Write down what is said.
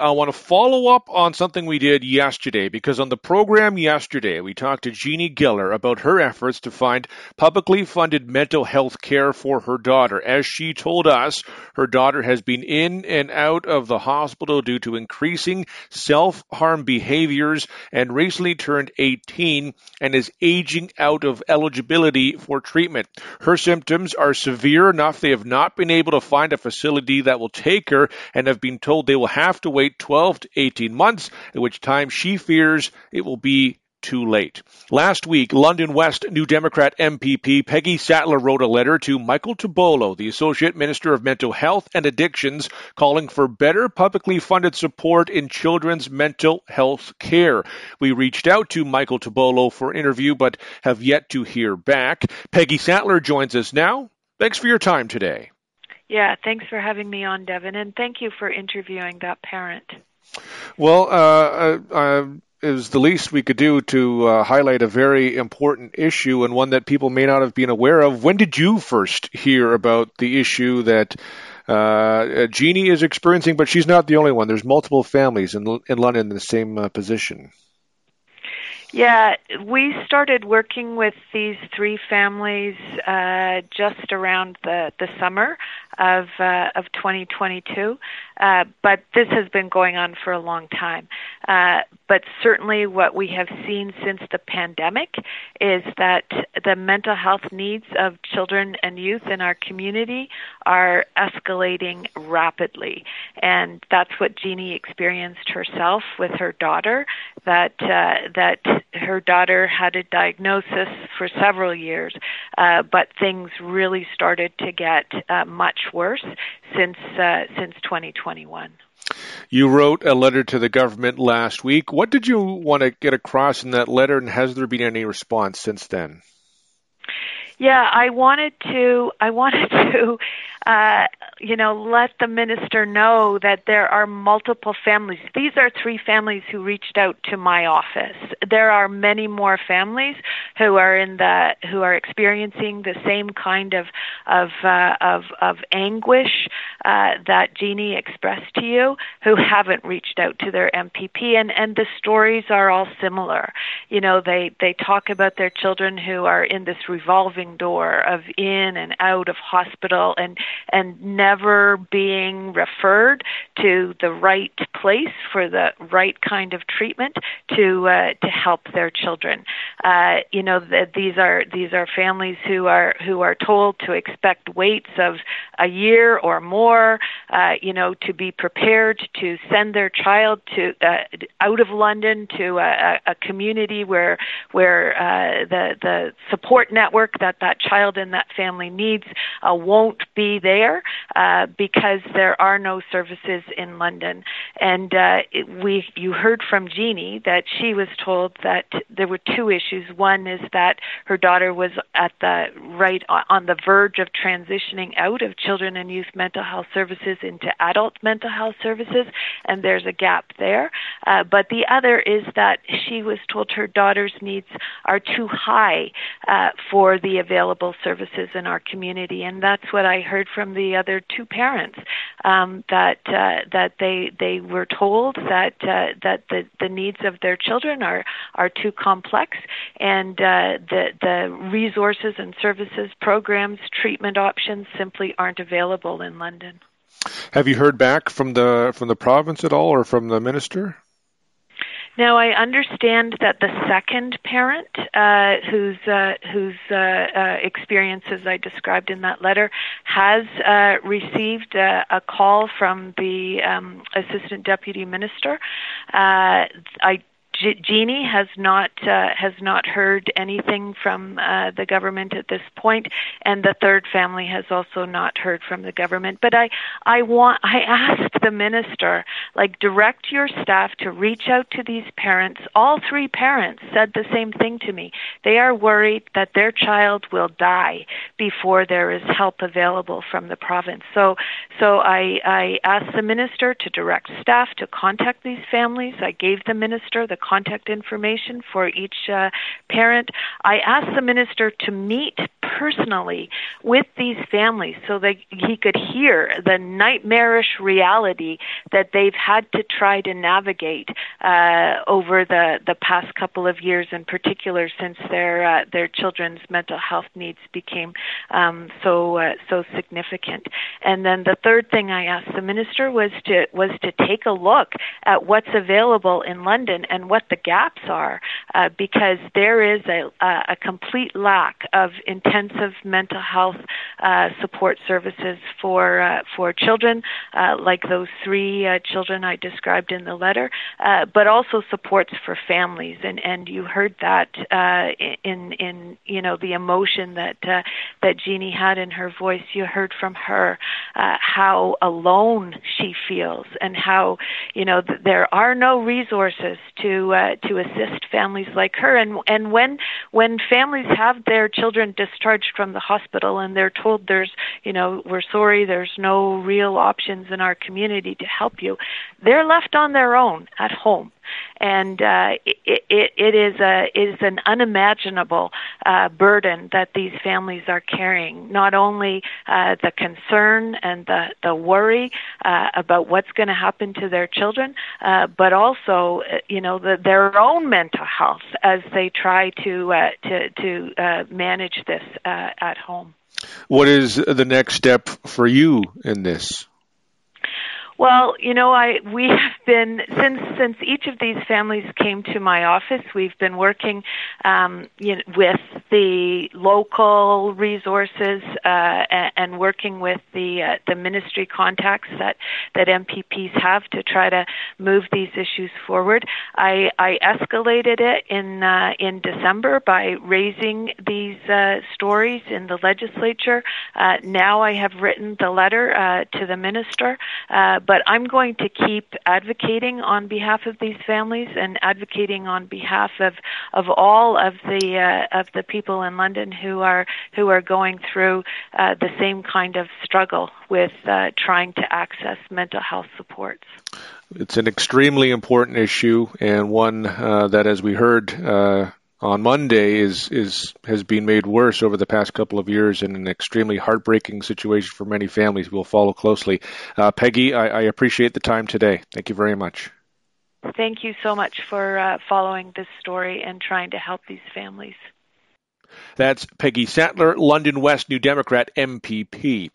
I want to follow up on something we did yesterday because on the program yesterday, we talked to Jeannie Giller about her efforts to find publicly funded mental health care for her daughter. As she told us, her daughter has been in and out of the hospital due to increasing self harm behaviors and recently turned 18 and is aging out of eligibility for treatment. Her symptoms are severe enough they have not been able to find a facility that will take her and have been told they will have to wait wait 12 to 18 months, at which time she fears it will be too late. Last week, London West New Democrat MPP Peggy Sattler wrote a letter to Michael Tibollo, the Associate Minister of Mental Health and Addictions, calling for better publicly funded support in children's mental health care. We reached out to Michael Tibollo for an interview, but have yet to hear back. Peggy Sattler joins us now. Thanks for your time today. Yeah, thanks for having me on, Devon, and thank you for interviewing that parent. Well, uh, uh, uh, it was the least we could do to uh, highlight a very important issue and one that people may not have been aware of. When did you first hear about the issue that uh, Jeannie is experiencing? But she's not the only one. There's multiple families in in London in the same uh, position. Yeah, we started working with these three families uh, just around the, the summer of uh, of 2022, uh, but this has been going on for a long time. But certainly, what we have seen since the pandemic is that the mental health needs of children and youth in our community are escalating rapidly, and that's what Jeannie experienced herself with her daughter. That uh, that her daughter had a diagnosis for several years, uh, but things really started to get uh, much worse since uh, since 2021. You wrote a letter to the government last week. What did you want to get across in that letter, and has there been any response since then? Yeah, I wanted to. I wanted to uh, you know, let the minister know that there are multiple families. These are three families who reached out to my office. There are many more families who are in the who are experiencing the same kind of of uh, of, of anguish uh, that Jeannie expressed to you, who haven't reached out to their MPP, and and the stories are all similar. You know, they they talk about their children who are in this revolving door of in and out of hospital and and never being referred to the right place for the right kind of treatment to uh, to help their children. Uh, you know, that these are these are families who are who are told to expect waits of a year or more. Uh, you know, to be prepared to send their child to uh, out of London to a, a community where where uh, the the support network that that child and that family needs uh, won't be there uh, because there are no services in London. And uh, we, you heard from Jeannie that she was told that there were two issues. One is that her daughter was at the right on the verge of transitioning out of children and youth mental health services into adult mental health services, and there's a gap there. Uh, but the other is that she was told her daughter's needs are too high uh, for the available services in our community, and that's what I heard from the other two parents um, that uh, that they they were told that uh, that the the needs of their children are are too complex and uh, the the resources and services programs treatment options simply aren't available in London. Have you heard back from the from the province at all or from the minister? Now I understand that the second parent, uh, whose uh, whose uh, uh, experiences I described in that letter, has uh, received a, a call from the um, assistant deputy minister. Uh, Jeannie has not uh, has not heard anything from uh, the government at this point, and the third family has also not heard from the government. But I I want I asked the minister like direct your staff to reach out to these parents. All three parents said the same thing to me. They are worried that their child will die before there is help available from the province. So so I I asked the minister to direct staff to contact these families. I gave the minister the contact information for each uh, parent. I asked the minister to meet personally with these families so that he could hear the nightmarish reality that they've had to try to navigate uh, over the, the past couple of years, in particular since their uh, their children's mental health needs became um, so uh, so significant. And then the third thing I asked the minister was to was to take a look at what's available in London and what the gaps are, uh, because there is a, a complete lack of intensive mental health uh, support services for uh, for children, uh, like those three uh, children I described in the letter, uh, but also supports for families. And and you heard that in in you know the emotion that that Jeannie had in her voice. You heard from her how alone she feels and how you know th- there are no resources to Uh, to assist families like her. And and when when families have their children discharged from the hospital and they're told there's you know we're sorry there's no real options in our community to help you they're left on their own at home and uh, it, it, it is a is an unimaginable uh, burden that these families are carrying. Not only uh, the concern and the the worry uh, about what's going to happen to their children, uh, but also uh, you know the, their own mental health as they try to uh, to to uh, manage this uh, at home. What is the next step for you in this? Well, you know, I we have been since since each of these families came to my office. We've been working um, you know, with the local resources uh, and, and working with the uh, the ministry contacts that that MPPs have to try to move these issues forward. I, I escalated it in uh, in December by raising these uh, stories in the legislature. Uh, now I have written the letter uh, to the minister. Uh, but I'm going to keep advocating on behalf of these families and advocating on behalf of of all of the uh, of the people in London who are who are going through uh, the same kind of struggle with uh, trying to access mental health supports. It's an extremely important issue and one uh, that, as we heard uh, on Monday is is has been made worse over the past couple of years in an extremely heartbreaking situation for many families. We'll follow closely. Uh, Peggy, I, I, appreciate the time today. Thank you very much. Thank you so much for uh, following this story and trying to help these families. That's Peggy Sattler, London West New Democrat MPP.